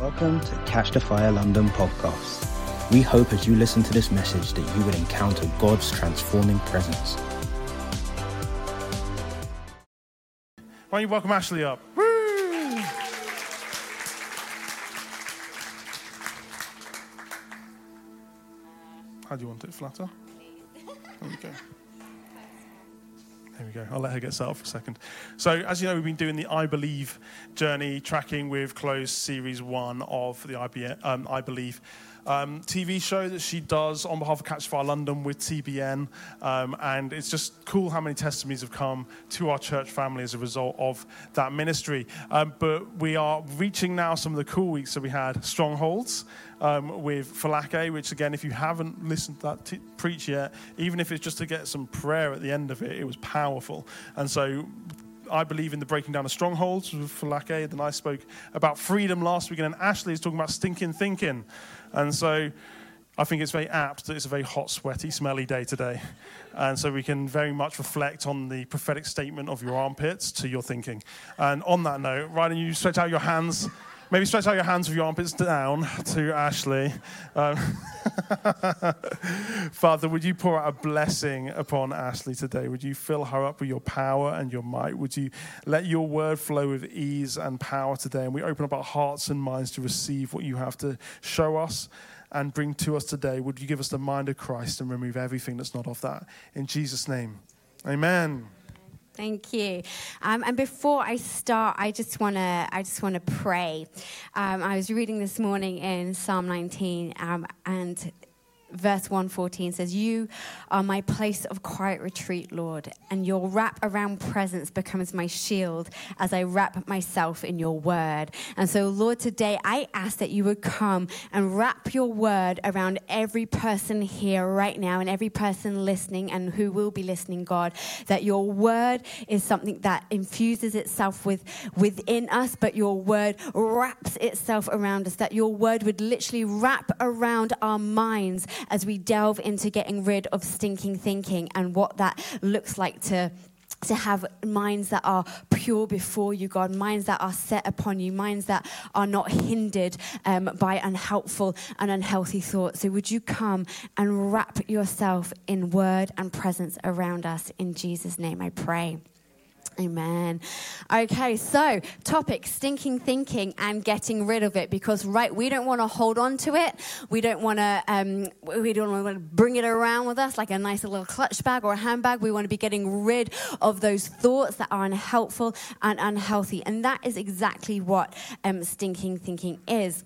Welcome to Catch the Fire London podcast. We hope as you listen to this message that you will encounter God's transforming presence. Why don't you welcome Ashley up? Woo! How do you want it? Flatter? There we go. There we go. I'll let her get set up for a second. So, as you know, we've been doing the I Believe journey, tracking with Close Series 1 of the IB, um, I Believe um, TV show that she does on behalf of Catch Fire London with TBN. Um, and it's just cool how many testimonies have come to our church family as a result of that ministry. Um, but we are reaching now some of the cool weeks that we had Strongholds. Um, with Falake, which again, if you haven't listened to that t- preach yet, even if it's just to get some prayer at the end of it, it was powerful. And so I believe in the breaking down of strongholds with Falake. Then I spoke about freedom last week, and Ashley is talking about stinking thinking. And so I think it's very apt that it's a very hot, sweaty, smelly day today. And so we can very much reflect on the prophetic statement of your armpits to your thinking. And on that note, don't you stretch out your hands? Maybe stretch out your hands with your armpits down to Ashley. Um, Father, would you pour out a blessing upon Ashley today? Would you fill her up with your power and your might? Would you let your word flow with ease and power today? And we open up our hearts and minds to receive what you have to show us and bring to us today. Would you give us the mind of Christ and remove everything that's not of that? In Jesus' name, amen. Thank you. Um, and before I start, I just want to I just want to pray. Um, I was reading this morning in Psalm 19, um, and verse 114 says, You are my place of quiet retreat, Lord, and your wrap around presence becomes my shield as I wrap myself in your word. And so, Lord, today I ask that you would come and wrap your word around every person here right now and every person listening and who will be listening, God, that your word is something that infuses itself with within us, but your word wraps itself around us, that your word would literally wrap around our minds as we delve into getting rid of stinking thinking and what that looks like to to have minds that are pure before you, God, minds that are set upon you, minds that are not hindered um, by unhelpful and unhealthy thoughts. So, would you come and wrap yourself in word and presence around us? In Jesus' name, I pray. Amen. Okay, so topic stinking thinking and getting rid of it because right, we don't want to hold on to it. We don't want to. Um, we don't want to bring it around with us like a nice little clutch bag or a handbag. We want to be getting rid of those thoughts that are unhelpful and unhealthy, and that is exactly what um, stinking thinking is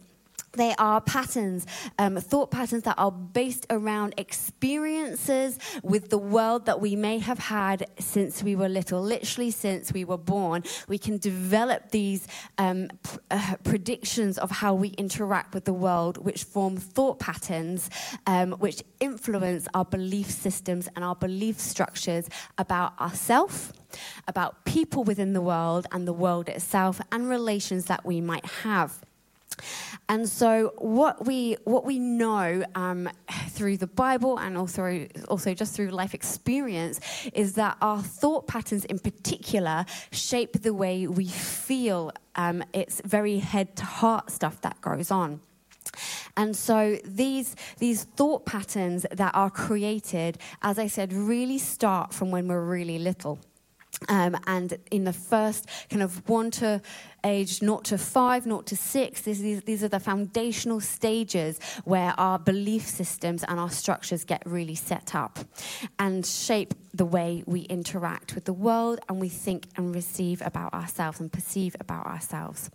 they are patterns, um, thought patterns that are based around experiences with the world that we may have had since we were little, literally since we were born. We can develop these um, pr- uh, predictions of how we interact with the world, which form thought patterns, um, which influence our belief systems and our belief structures about ourselves, about people within the world and the world itself, and relations that we might have. And so, what we what we know um, through the Bible and also also just through life experience is that our thought patterns, in particular, shape the way we feel. Um, it's very head to heart stuff that goes on. And so these, these thought patterns that are created, as I said, really start from when we're really little. Um, and in the first kind of one to age not to five, not to six, these, these are the foundational stages where our belief systems and our structures get really set up and shape the way we interact with the world and we think and receive about ourselves and perceive about ourselves.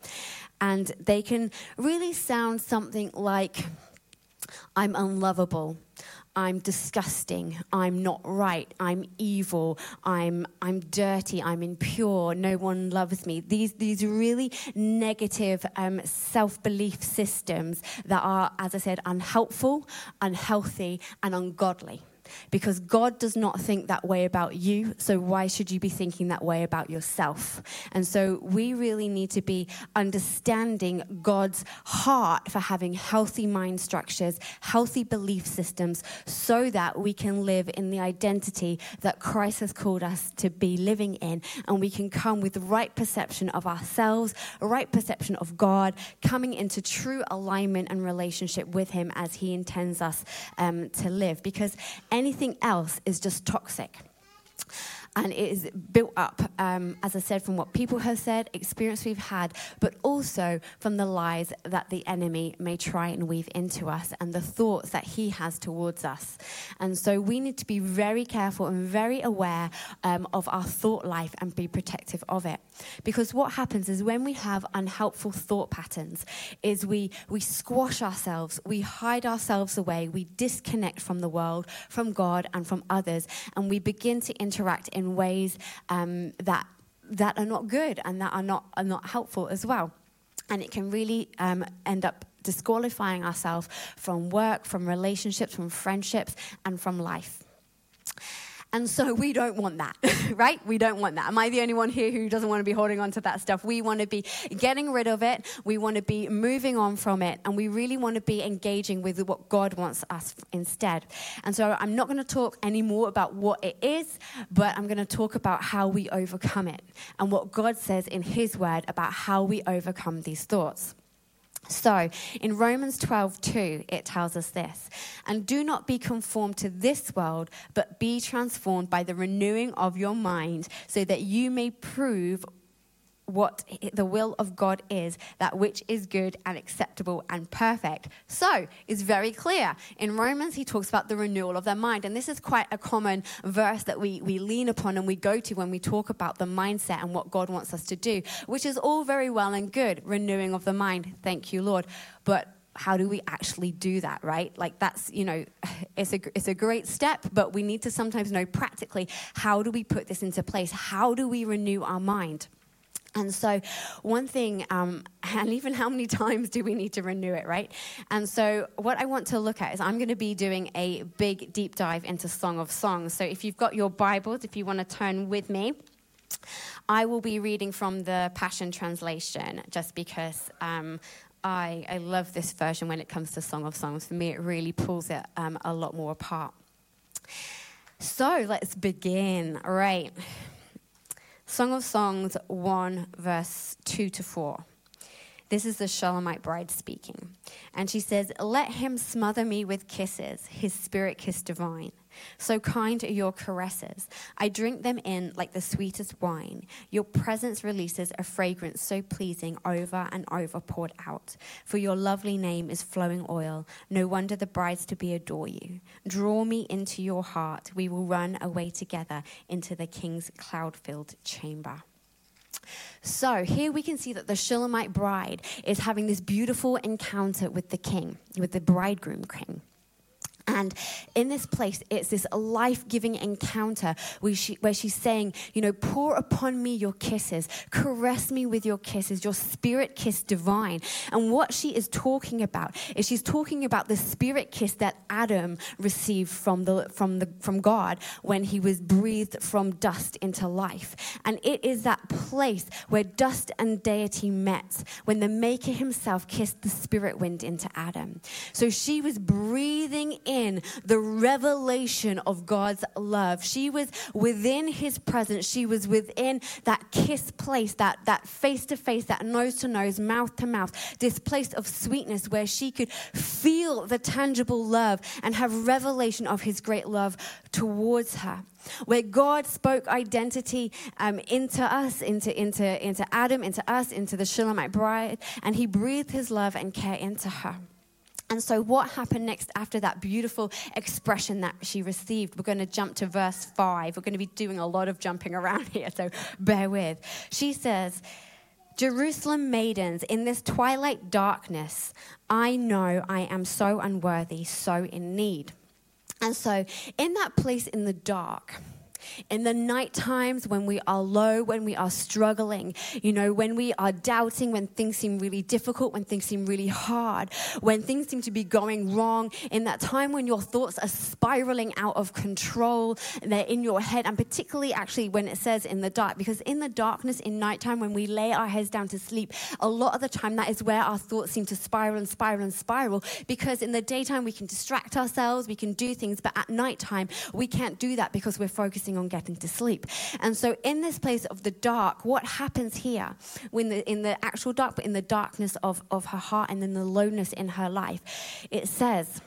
And they can really sound something like, I'm unlovable. I'm disgusting, I'm not right, I'm evil, I'm, I'm dirty, I'm impure, no one loves me. These, these really negative um, self belief systems that are, as I said, unhelpful, unhealthy, and ungodly. Because God does not think that way about you. So why should you be thinking that way about yourself? And so we really need to be understanding God's heart for having healthy mind structures, healthy belief systems, so that we can live in the identity that Christ has called us to be living in. And we can come with the right perception of ourselves, right perception of God, coming into true alignment and relationship with Him as He intends us um, to live. Because anything else is just toxic and it is built up, um, as I said, from what people have said, experience we've had, but also from the lies that the enemy may try and weave into us and the thoughts that he has towards us. And so we need to be very careful and very aware um, of our thought life and be protective of it. Because what happens is when we have unhelpful thought patterns, is we, we squash ourselves, we hide ourselves away, we disconnect from the world, from God, and from others, and we begin to interact in ways um, that that are not good and that are not are not helpful as well. And it can really um, end up disqualifying ourselves from work, from relationships, from friendships, and from life. And so we don't want that, right? We don't want that. Am I the only one here who doesn't want to be holding on to that stuff? We want to be getting rid of it. We want to be moving on from it. And we really want to be engaging with what God wants us instead. And so I'm not going to talk anymore about what it is, but I'm going to talk about how we overcome it and what God says in His word about how we overcome these thoughts. So, in Romans 12, 2, it tells us this And do not be conformed to this world, but be transformed by the renewing of your mind, so that you may prove what the will of God is, that which is good and acceptable and perfect. So it's very clear. In Romans, he talks about the renewal of their mind. And this is quite a common verse that we, we lean upon and we go to when we talk about the mindset and what God wants us to do, which is all very well and good, renewing of the mind. Thank you, Lord. But how do we actually do that, right? Like that's, you know, it's a, it's a great step, but we need to sometimes know practically how do we put this into place? How do we renew our mind? And so, one thing, um, and even how many times do we need to renew it, right? And so, what I want to look at is I'm going to be doing a big deep dive into Song of Songs. So, if you've got your Bibles, if you want to turn with me, I will be reading from the Passion Translation just because um, I, I love this version when it comes to Song of Songs. For me, it really pulls it um, a lot more apart. So, let's begin. All right. Song of Songs 1, verse 2 to 4. This is the Shulamite bride speaking. And she says, Let him smother me with kisses, his spirit kiss divine. So kind are your caresses. I drink them in like the sweetest wine. Your presence releases a fragrance so pleasing over and over poured out. For your lovely name is flowing oil. No wonder the brides to be adore you. Draw me into your heart. We will run away together into the king's cloud filled chamber. So here we can see that the Shulamite bride is having this beautiful encounter with the king, with the bridegroom king. And in this place, it's this life giving encounter where, she, where she's saying, You know, pour upon me your kisses, caress me with your kisses, your spirit kiss divine. And what she is talking about is she's talking about the spirit kiss that Adam received from, the, from, the, from God when he was breathed from dust into life. And it is that place where dust and deity met, when the Maker himself kissed the spirit wind into Adam. So she was breathing in the revelation of God's love. She was within his presence. She was within that kiss place, that that face to face, that nose to nose, mouth to mouth, this place of sweetness where she could feel the tangible love and have revelation of his great love towards her where God spoke identity um, into us, into, into, into Adam, into us, into the Shulamite bride, and he breathed his love and care into her. And so, what happened next after that beautiful expression that she received? We're going to jump to verse 5. We're going to be doing a lot of jumping around here, so bear with. She says, Jerusalem maidens, in this twilight darkness, I know I am so unworthy, so in need. And so, in that place in the dark, In the night times when we are low, when we are struggling, you know, when we are doubting, when things seem really difficult, when things seem really hard, when things seem to be going wrong, in that time when your thoughts are spiraling out of control, they're in your head, and particularly actually when it says in the dark, because in the darkness, in nighttime, when we lay our heads down to sleep, a lot of the time that is where our thoughts seem to spiral and spiral and spiral, because in the daytime we can distract ourselves, we can do things, but at nighttime we can't do that because we're focusing on getting to sleep. And so, in this place of the dark, what happens here when the, in the actual dark, but in the darkness of, of her heart and then the lowness in her life, it says,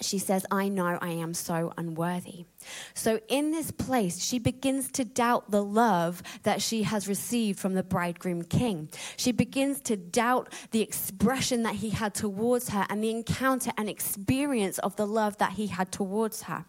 she says, I know I am so unworthy. So, in this place, she begins to doubt the love that she has received from the bridegroom king. She begins to doubt the expression that he had towards her and the encounter and experience of the love that he had towards her.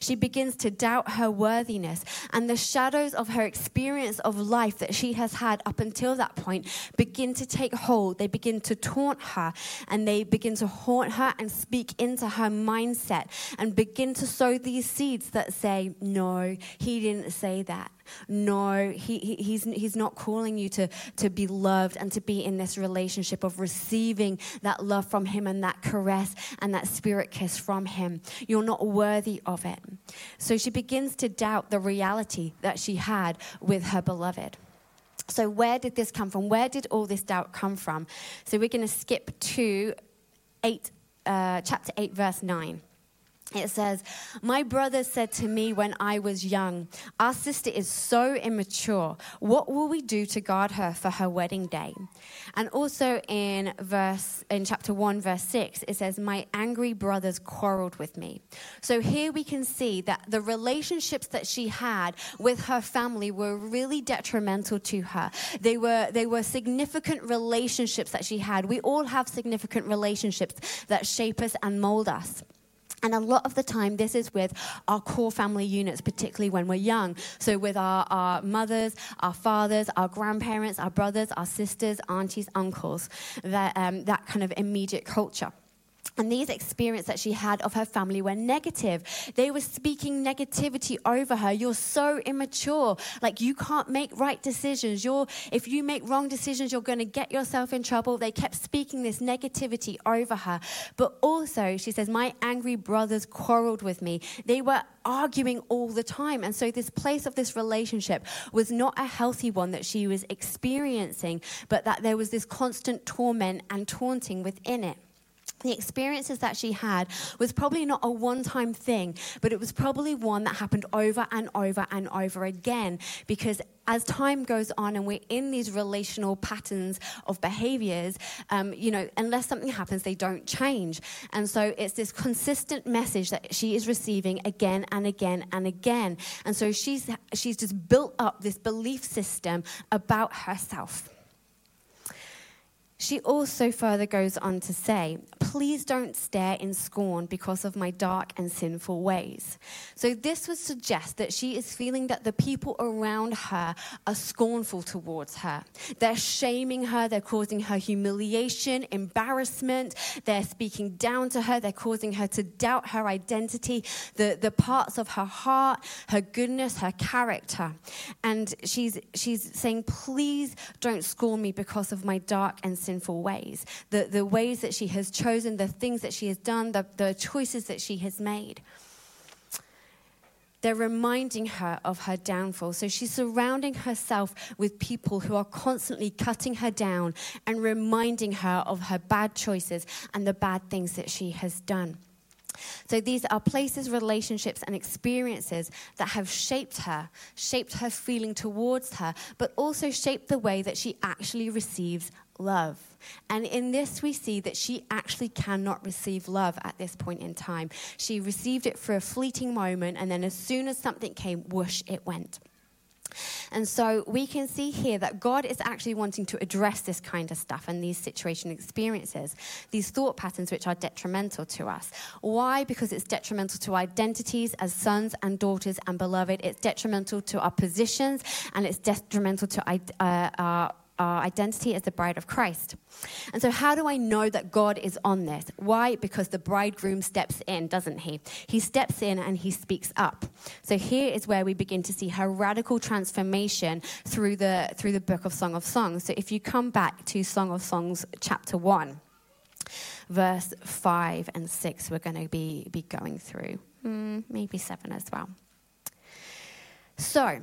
She begins to doubt her worthiness and the shadows of her experience of life that she has had up until that point begin to take hold. They begin to taunt her and they begin to haunt her and speak into her mindset and begin to sow these seeds that say, No, he didn't say that. No, he, he, he's, he's not calling you to, to be loved and to be in this relationship of receiving that love from him and that caress and that spirit kiss from him. You're not worthy of it. So she begins to doubt the reality that she had with her beloved. So, where did this come from? Where did all this doubt come from? So, we're going to skip to 8, uh, chapter 8, verse 9 it says, My brother said to me when I was young, Our sister is so immature. What will we do to guard her for her wedding day? And also in verse in chapter 1, verse 6, it says, My angry brothers quarreled with me. So here we can see that the relationships that she had with her family were really detrimental to her. They were they were significant relationships that she had. We all have significant relationships that shape us and mold us. And a lot of the time, this is with our core family units, particularly when we're young. So, with our, our mothers, our fathers, our grandparents, our brothers, our sisters, aunties, uncles, that, um, that kind of immediate culture. And these experiences that she had of her family were negative. They were speaking negativity over her. You're so immature. Like you can't make right decisions. You're, if you make wrong decisions, you're going to get yourself in trouble. They kept speaking this negativity over her. But also, she says, My angry brothers quarreled with me. They were arguing all the time. And so, this place of this relationship was not a healthy one that she was experiencing, but that there was this constant torment and taunting within it the experiences that she had was probably not a one time thing, but it was probably one that happened over and over and over again because as time goes on and we're in these relational patterns of behaviors, um, you know, unless something happens, they don't change. And so it's this consistent message that she is receiving again and again and again. And so she's, she's just built up this belief system about herself. She also further goes on to say, Please don't stare in scorn because of my dark and sinful ways. So, this would suggest that she is feeling that the people around her are scornful towards her. They're shaming her, they're causing her humiliation, embarrassment, they're speaking down to her, they're causing her to doubt her identity, the, the parts of her heart, her goodness, her character. And she's, she's saying, Please don't scorn me because of my dark and sinful ways, the, the ways that she has chosen, the things that she has done, the, the choices that she has made. They're reminding her of her downfall. So she's surrounding herself with people who are constantly cutting her down and reminding her of her bad choices and the bad things that she has done. So these are places, relationships, and experiences that have shaped her, shaped her feeling towards her, but also shaped the way that she actually receives love. And in this, we see that she actually cannot receive love at this point in time. She received it for a fleeting moment, and then as soon as something came, whoosh, it went. And so we can see here that God is actually wanting to address this kind of stuff and these situation experiences, these thought patterns which are detrimental to us. Why? Because it's detrimental to identities as sons and daughters and beloved. It's detrimental to our positions and it's detrimental to uh, our our identity as the bride of Christ. And so, how do I know that God is on this? Why? Because the bridegroom steps in, doesn't he? He steps in and he speaks up. So, here is where we begin to see her radical transformation through the, through the book of Song of Songs. So, if you come back to Song of Songs, chapter 1, verse 5 and 6, we're going to be, be going through, mm, maybe 7 as well. So,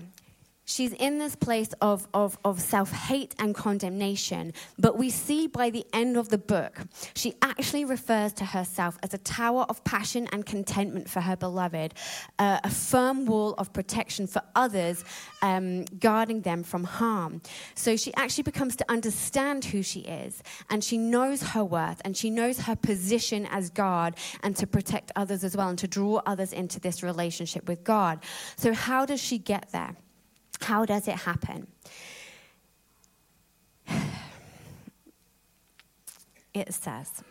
she's in this place of, of, of self hate and condemnation. But we see by the end of the book, she actually refers to herself as a tower of passion and contentment for her beloved, uh, a firm wall of protection for others, um, guarding them from harm. So she actually becomes to understand who she is, and she knows her worth, and she knows her position as God, and to protect others as well, and to draw others into this relationship with God. So, how does she get there? How does it happen? It says,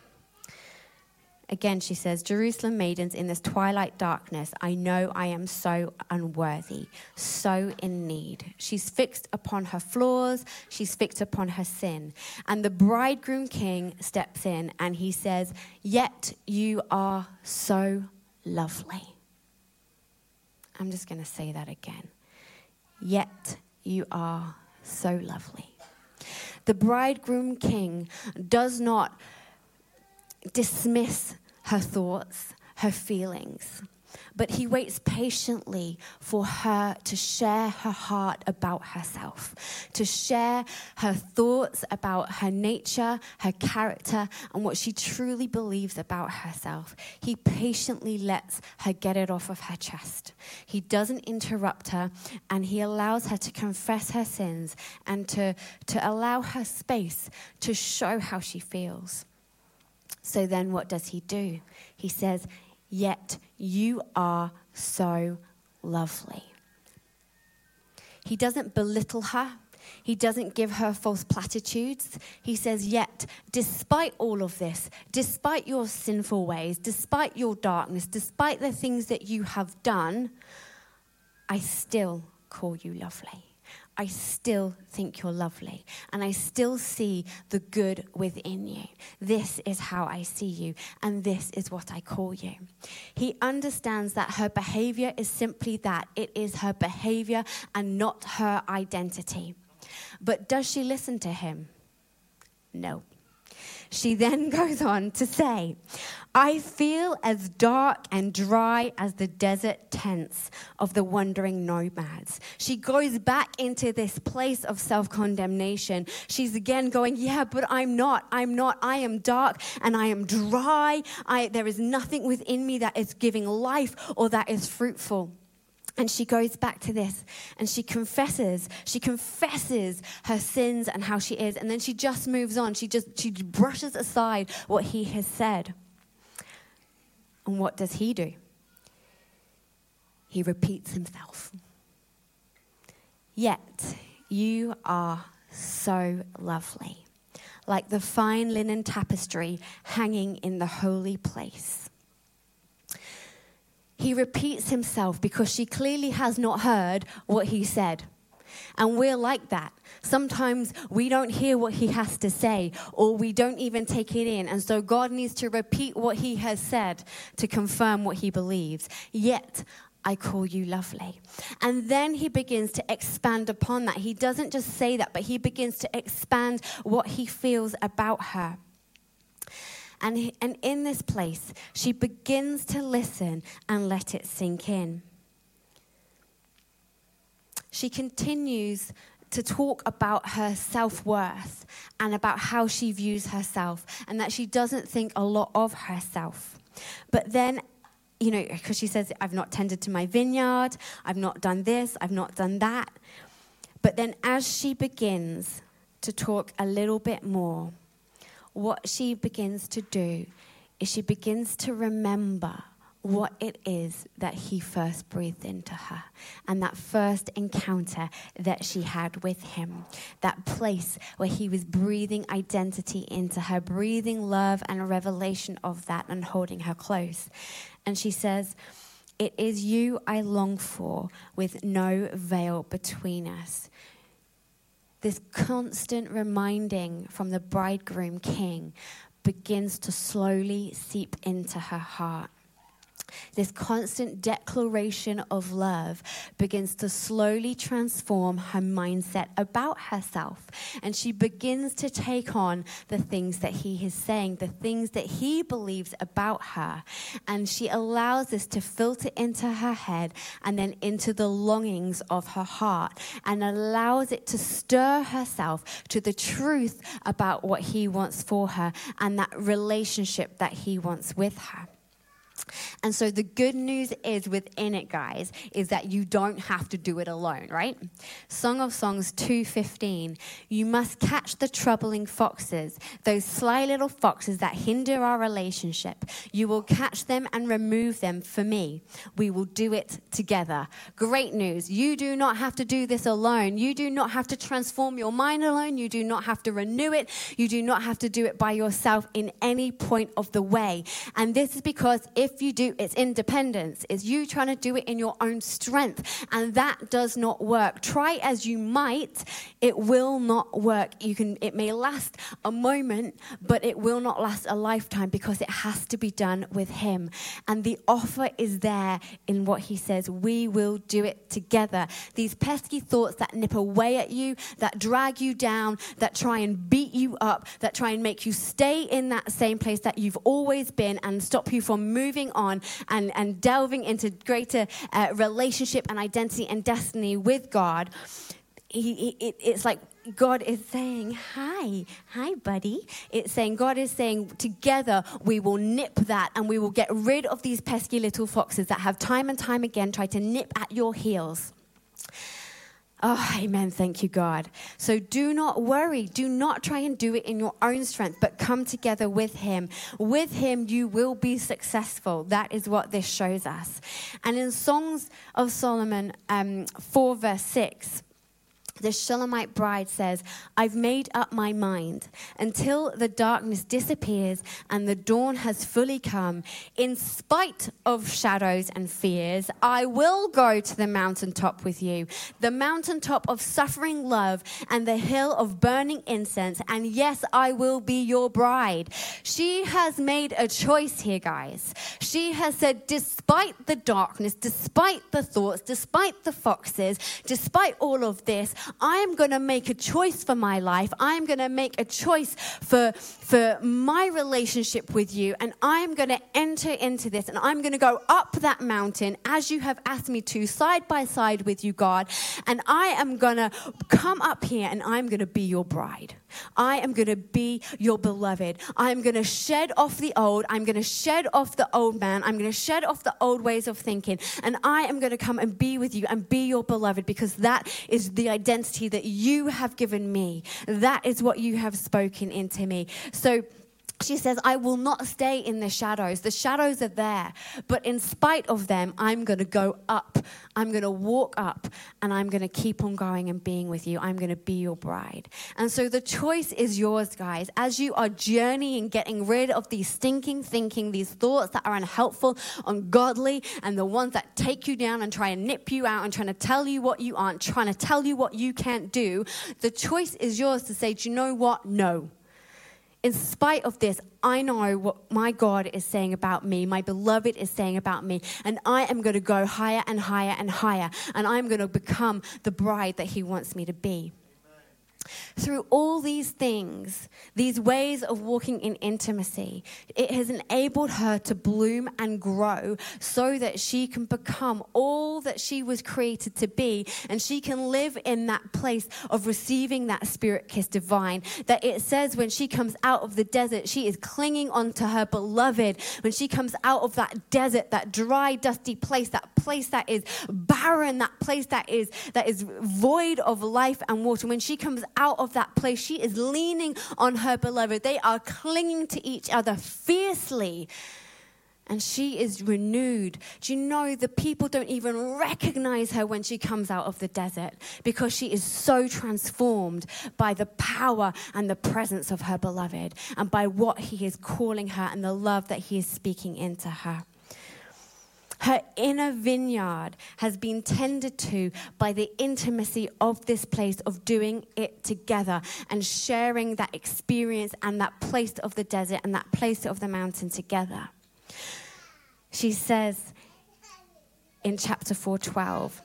again, she says, Jerusalem maidens, in this twilight darkness, I know I am so unworthy, so in need. She's fixed upon her flaws, she's fixed upon her sin. And the bridegroom king steps in and he says, Yet you are so lovely. I'm just going to say that again yet you are so lovely. The bridegroom king does not dismiss her thoughts, her feelings but he waits patiently for her to share her heart about herself, to share her thoughts about her nature, her character, and what she truly believes about herself. He patiently lets her get it off of her chest. He doesn't interrupt her, and he allows her to confess her sins and to, to allow her space to show how she feels. So then, what does he do? He says, Yet you are so lovely. He doesn't belittle her. He doesn't give her false platitudes. He says, Yet, despite all of this, despite your sinful ways, despite your darkness, despite the things that you have done, I still call you lovely. I still think you're lovely and I still see the good within you. This is how I see you and this is what I call you. He understands that her behavior is simply that it is her behavior and not her identity. But does she listen to him? No. She then goes on to say, I feel as dark and dry as the desert tents of the wandering nomads. She goes back into this place of self condemnation. She's again going, Yeah, but I'm not. I'm not. I am dark and I am dry. I, there is nothing within me that is giving life or that is fruitful. And she goes back to this and she confesses. She confesses her sins and how she is. And then she just moves on. She just she brushes aside what he has said. And what does he do? He repeats himself. Yet you are so lovely, like the fine linen tapestry hanging in the holy place. He repeats himself because she clearly has not heard what he said. And we're like that. Sometimes we don't hear what he has to say, or we don't even take it in. And so God needs to repeat what he has said to confirm what he believes. Yet, I call you lovely. And then he begins to expand upon that. He doesn't just say that, but he begins to expand what he feels about her. And, and in this place, she begins to listen and let it sink in. She continues to talk about her self worth and about how she views herself and that she doesn't think a lot of herself. But then, you know, because she says, I've not tended to my vineyard, I've not done this, I've not done that. But then, as she begins to talk a little bit more, what she begins to do is she begins to remember what it is that he first breathed into her and that first encounter that she had with him. That place where he was breathing identity into her, breathing love and revelation of that and holding her close. And she says, It is you I long for with no veil between us. This constant reminding from the bridegroom king begins to slowly seep into her heart. This constant declaration of love begins to slowly transform her mindset about herself. And she begins to take on the things that he is saying, the things that he believes about her. And she allows this to filter into her head and then into the longings of her heart and allows it to stir herself to the truth about what he wants for her and that relationship that he wants with her. And so the good news is within it, guys, is that you don't have to do it alone, right? Song of Songs 2:15. You must catch the troubling foxes, those sly little foxes that hinder our relationship. You will catch them and remove them for me. We will do it together. Great news. You do not have to do this alone. You do not have to transform your mind alone. You do not have to renew it. You do not have to do it by yourself in any point of the way. And this is because if you do, it's independence. It's you trying to do it in your own strength. And that does not work. Try as you might, it will not work. You can, it may last a moment, but it will not last a lifetime because it has to be done with Him. And the offer is there in what He says. We will do it together. These pesky thoughts that nip away at you, that drag you down, that try and beat you up, that try and make you stay in that same place that you've always been and stop you from moving on and, and delving into greater uh, relationship and identity and destiny with God, he, he, it, it's like God is saying, Hi, hi, buddy. It's saying, God is saying, together we will nip that and we will get rid of these pesky little foxes that have time and time again tried to nip at your heels. Oh, amen. Thank you, God. So do not worry. Do not try and do it in your own strength, but come together with Him. With Him, you will be successful. That is what this shows us. And in Songs of Solomon um, 4, verse 6, the Shulamite bride says, I've made up my mind until the darkness disappears and the dawn has fully come. In spite of shadows and fears, I will go to the mountaintop with you, the mountaintop of suffering love and the hill of burning incense. And yes, I will be your bride. She has made a choice here, guys. She has said, despite the darkness, despite the thoughts, despite the foxes, despite all of this, I am going to make a choice for my life. I'm going to make a choice for, for my relationship with you. And I'm going to enter into this and I'm going to go up that mountain as you have asked me to, side by side with you, God. And I am going to come up here and I'm going to be your bride. I am going to be your beloved. I'm going to shed off the old. I'm going to shed off the old man. I'm going to shed off the old ways of thinking. And I am going to come and be with you and be your beloved because that is the identity that you have given me. That is what you have spoken into me. So, she says, I will not stay in the shadows. The shadows are there. But in spite of them, I'm going to go up. I'm going to walk up and I'm going to keep on going and being with you. I'm going to be your bride. And so the choice is yours, guys. As you are journeying, getting rid of these stinking thinking, these thoughts that are unhelpful, ungodly, and the ones that take you down and try and nip you out and trying to tell you what you aren't, trying to tell you what you can't do, the choice is yours to say, do you know what? No in spite of this, I know what my God is saying about me, my beloved is saying about me, and I am going to go higher and higher and higher, and I'm going to become the bride that He wants me to be. Through all these things, these ways of walking in intimacy, it has enabled her to bloom and grow so that she can become all that she was created to be and she can live in that place of receiving that spirit kiss divine. That it says when she comes out of the desert, she is clinging onto her beloved. When she comes out of that desert, that dry, dusty place, that place that is barren, that place that is that is void of life and water, when she comes out of that place. She is leaning on her beloved. They are clinging to each other fiercely. And she is renewed. Do you know the people don't even recognize her when she comes out of the desert because she is so transformed by the power and the presence of her beloved and by what he is calling her and the love that he is speaking into her. Her inner vineyard has been tended to by the intimacy of this place of doing it together and sharing that experience and that place of the desert and that place of the mountain together. She says in chapter 412,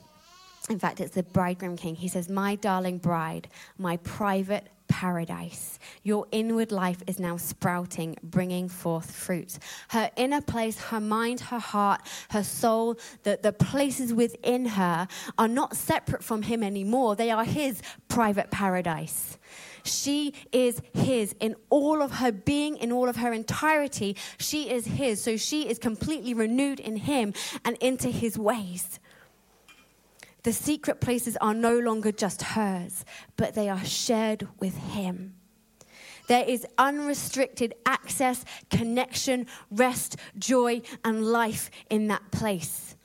in fact, it's the bridegroom king. He says, My darling bride, my private paradise. Your inward life is now sprouting, bringing forth fruit. Her inner place, her mind, her heart, her soul, the, the places within her are not separate from him anymore. They are his private paradise. She is his in all of her being, in all of her entirety. She is his. So she is completely renewed in him and into his ways. The secret places are no longer just hers, but they are shared with Him. There is unrestricted access, connection, rest, joy, and life in that place.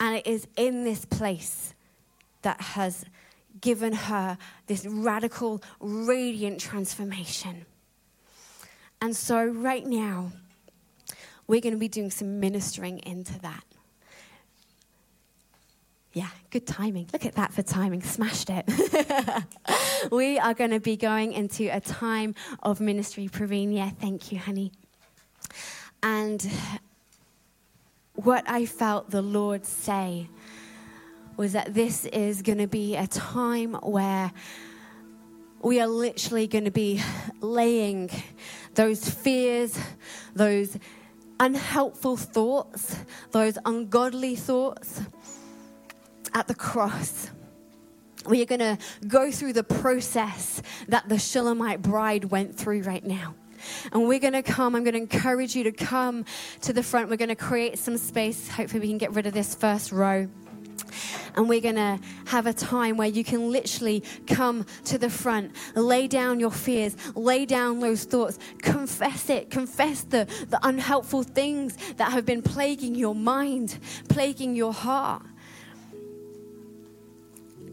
And it is in this place that has given her this radical, radiant transformation. And so, right now, we're going to be doing some ministering into that. Yeah, good timing. Look at that for timing. Smashed it. we are going to be going into a time of ministry. Praveen, yeah, thank you, honey. And what I felt the Lord say was that this is going to be a time where we are literally going to be laying those fears, those unhelpful thoughts, those ungodly thoughts at the cross. We are going to go through the process that the Shulamite bride went through right now. And we're going to come. I'm going to encourage you to come to the front. We're going to create some space. Hopefully, we can get rid of this first row. And we're going to have a time where you can literally come to the front, lay down your fears, lay down those thoughts, confess it, confess the, the unhelpful things that have been plaguing your mind, plaguing your heart.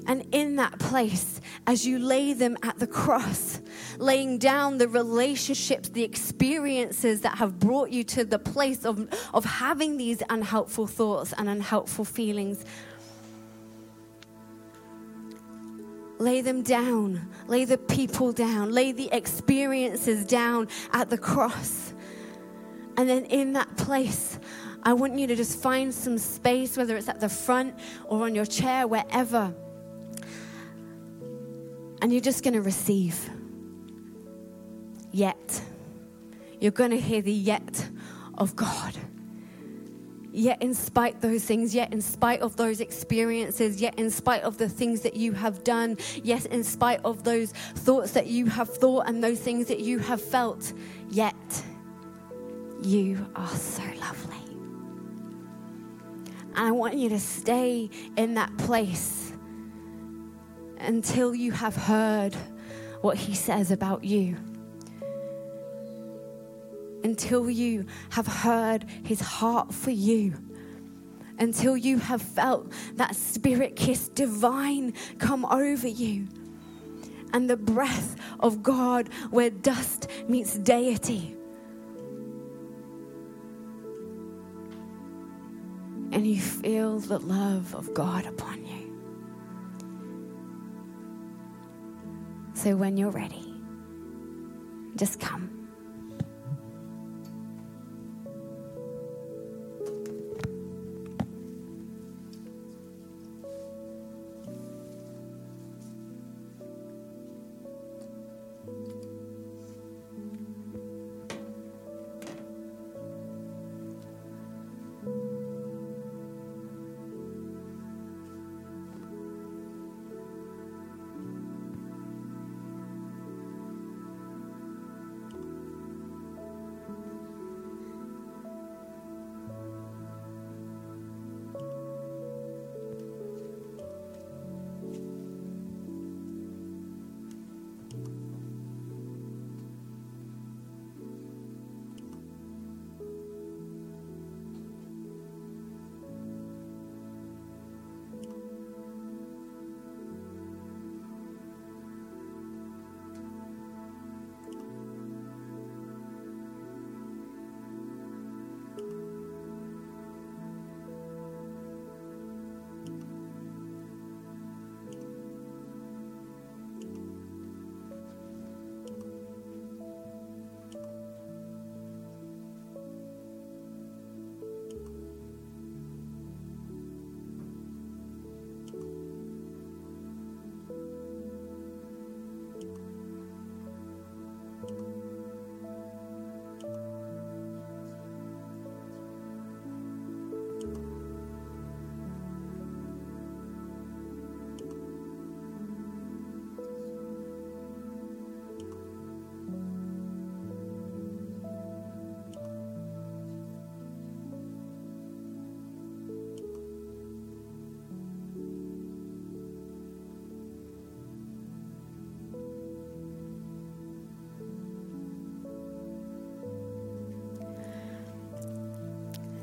And in that place, as you lay them at the cross, laying down the relationships, the experiences that have brought you to the place of, of having these unhelpful thoughts and unhelpful feelings, lay them down, lay the people down, lay the experiences down at the cross. And then in that place, I want you to just find some space, whether it's at the front or on your chair, wherever and you're just going to receive. Yet. You're going to hear the yet of God. Yet, in spite those things, yet in spite of those experiences, yet in spite of the things that you have done, yes, in spite of those thoughts that you have thought and those things that you have felt, yet you are so lovely. And I want you to stay in that place until you have heard what he says about you. Until you have heard his heart for you. Until you have felt that spirit kiss divine come over you. And the breath of God where dust meets deity. And you feel the love of God upon you. So when you're ready, just come.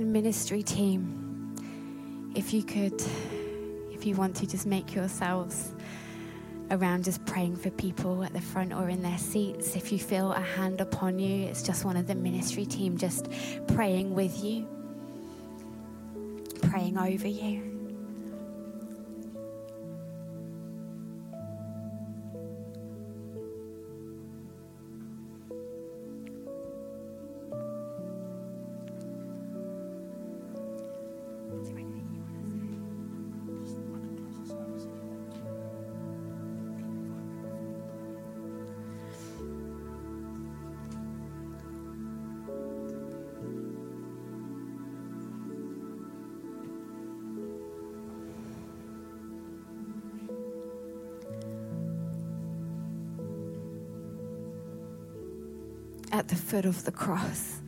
Ministry team, if you could, if you want to, just make yourselves around just praying for people at the front or in their seats. If you feel a hand upon you, it's just one of the ministry team just praying with you, praying over you. At the foot of the cross.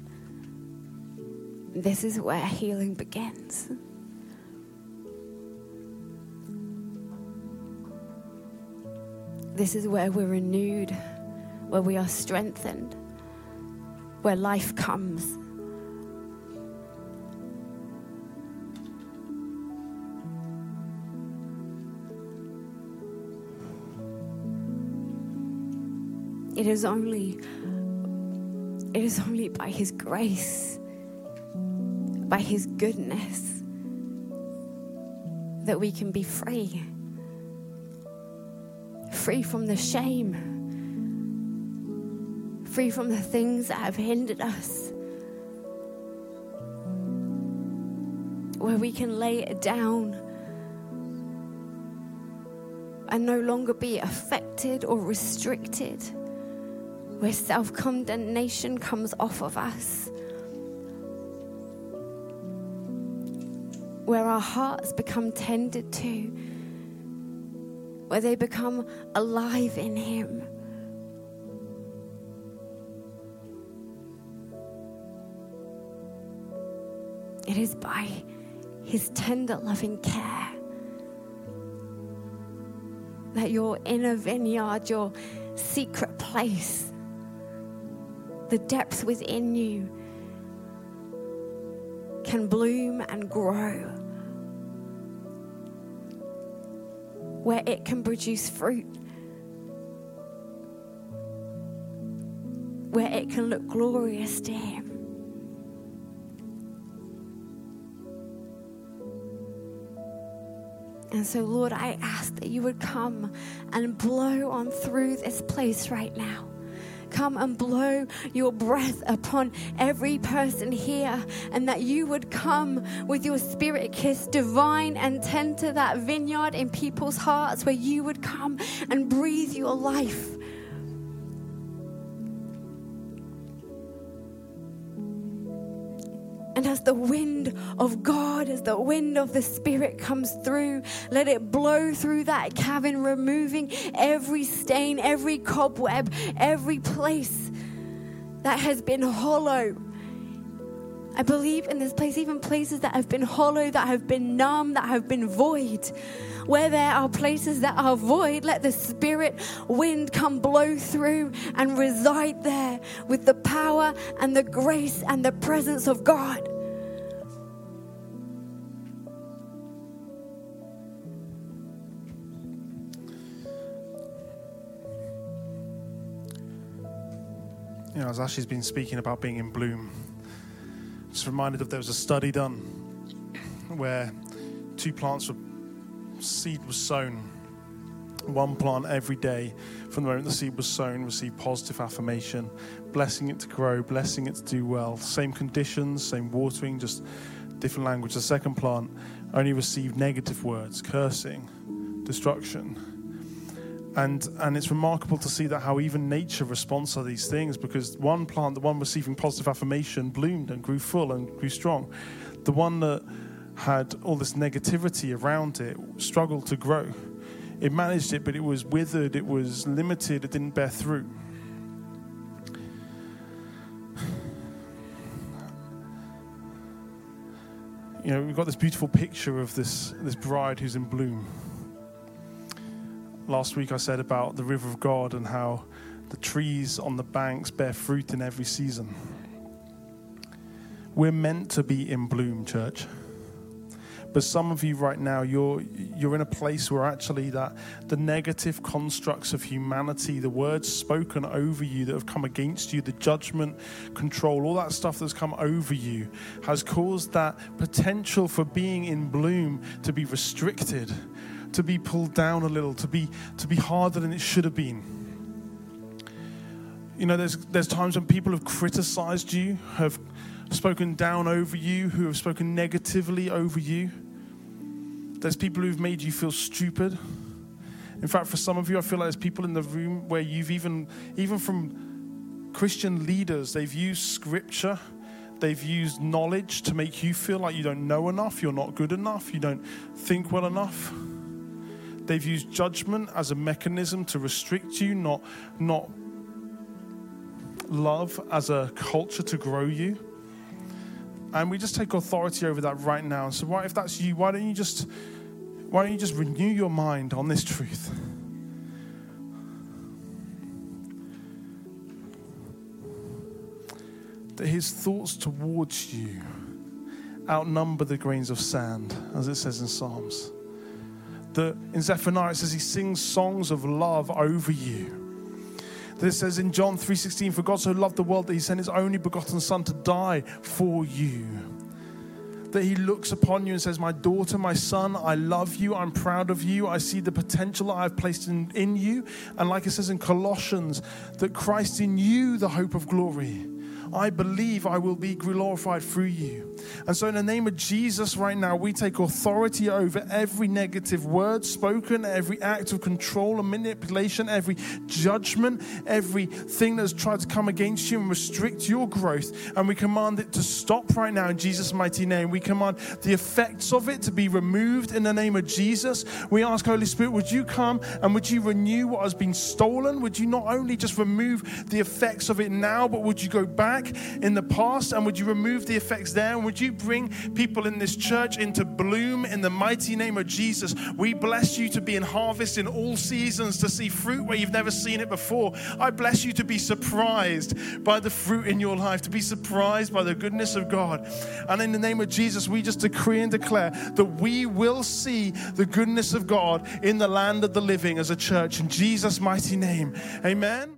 This is where healing begins. This is where we're renewed, where we are strengthened, where life comes. It is only it is only by His grace, by His goodness, that we can be free. Free from the shame, free from the things that have hindered us. Where we can lay it down and no longer be affected or restricted where self condemnation comes off of us, where our hearts become tended to, where they become alive in Him. It is by His tender, loving care that your inner vineyard, your secret place, the depth within you can bloom and grow, where it can produce fruit, where it can look glorious to Him. And so, Lord, I ask that you would come and blow on through this place right now come and blow your breath upon every person here, and that you would come with your spirit kiss divine and tend to that vineyard in people's hearts where you would come and breathe your life. And as the wind of God, as the wind of the Spirit comes through, let it blow through that cabin, removing every stain, every cobweb, every place that has been hollow. I believe in this place, even places that have been hollow, that have been numb, that have been void. Where there are places that are void, let the spirit wind come blow through and reside there with the power and the grace and the presence of God. You know, as Ashley's been speaking about being in bloom, just reminded of there was a study done where two plants were seed was sown. One plant every day from the moment the seed was sown received positive affirmation, blessing it to grow, blessing it to do well. Same conditions, same watering, just different language. The second plant only received negative words, cursing, destruction and and it's remarkable to see that how even nature responds to these things because one plant the one receiving positive affirmation bloomed and grew full and grew strong. The one that had all this negativity around it struggled to grow. It managed it but it was withered it was limited it didn't bear fruit you know we've got this beautiful picture of this this bride who's in bloom Last week I said about the river of God and how the trees on the banks bear fruit in every season. We're meant to be in bloom, church. But some of you right now, you're, you're in a place where actually that the negative constructs of humanity, the words spoken over you that have come against you, the judgment, control, all that stuff that's come over you has caused that potential for being in bloom to be restricted, to be pulled down a little, to be, to be harder than it should have been. You know, there's, there's times when people have criticized you, have spoken down over you, who have spoken negatively over you. There's people who've made you feel stupid. In fact, for some of you, I feel like there's people in the room where you've even, even from Christian leaders, they've used scripture, they've used knowledge to make you feel like you don't know enough, you're not good enough, you don't think well enough. They've used judgment as a mechanism to restrict you, not, not love as a culture to grow you. And we just take authority over that right now. So, why, if that's you, why don't you just why don't you just renew your mind on this truth? That his thoughts towards you outnumber the grains of sand, as it says in Psalms. That in Zephaniah it says he sings songs of love over you that it says in John 3:16, "For God so loved the world that He sent His only begotten Son to die for you." That He looks upon you and says, "My daughter, my son, I love you. I'm proud of you. I see the potential that I've placed in, in you." And like it says in Colossians, that Christ in you, the hope of glory. I believe I will be glorified through you. And so, in the name of Jesus, right now, we take authority over every negative word spoken, every act of control and manipulation, every judgment, every everything that's tried to come against you and restrict your growth. And we command it to stop right now in Jesus' mighty name. We command the effects of it to be removed in the name of Jesus. We ask, Holy Spirit, would you come and would you renew what has been stolen? Would you not only just remove the effects of it now, but would you go back in the past and would you remove the effects there? And would you bring people in this church into bloom in the mighty name of Jesus? We bless you to be in harvest in all seasons, to see fruit where you've never seen it before. I bless you to be surprised by the fruit in your life, to be surprised by the goodness of God. And in the name of Jesus, we just decree and declare that we will see the goodness of God in the land of the living as a church. In Jesus' mighty name, amen.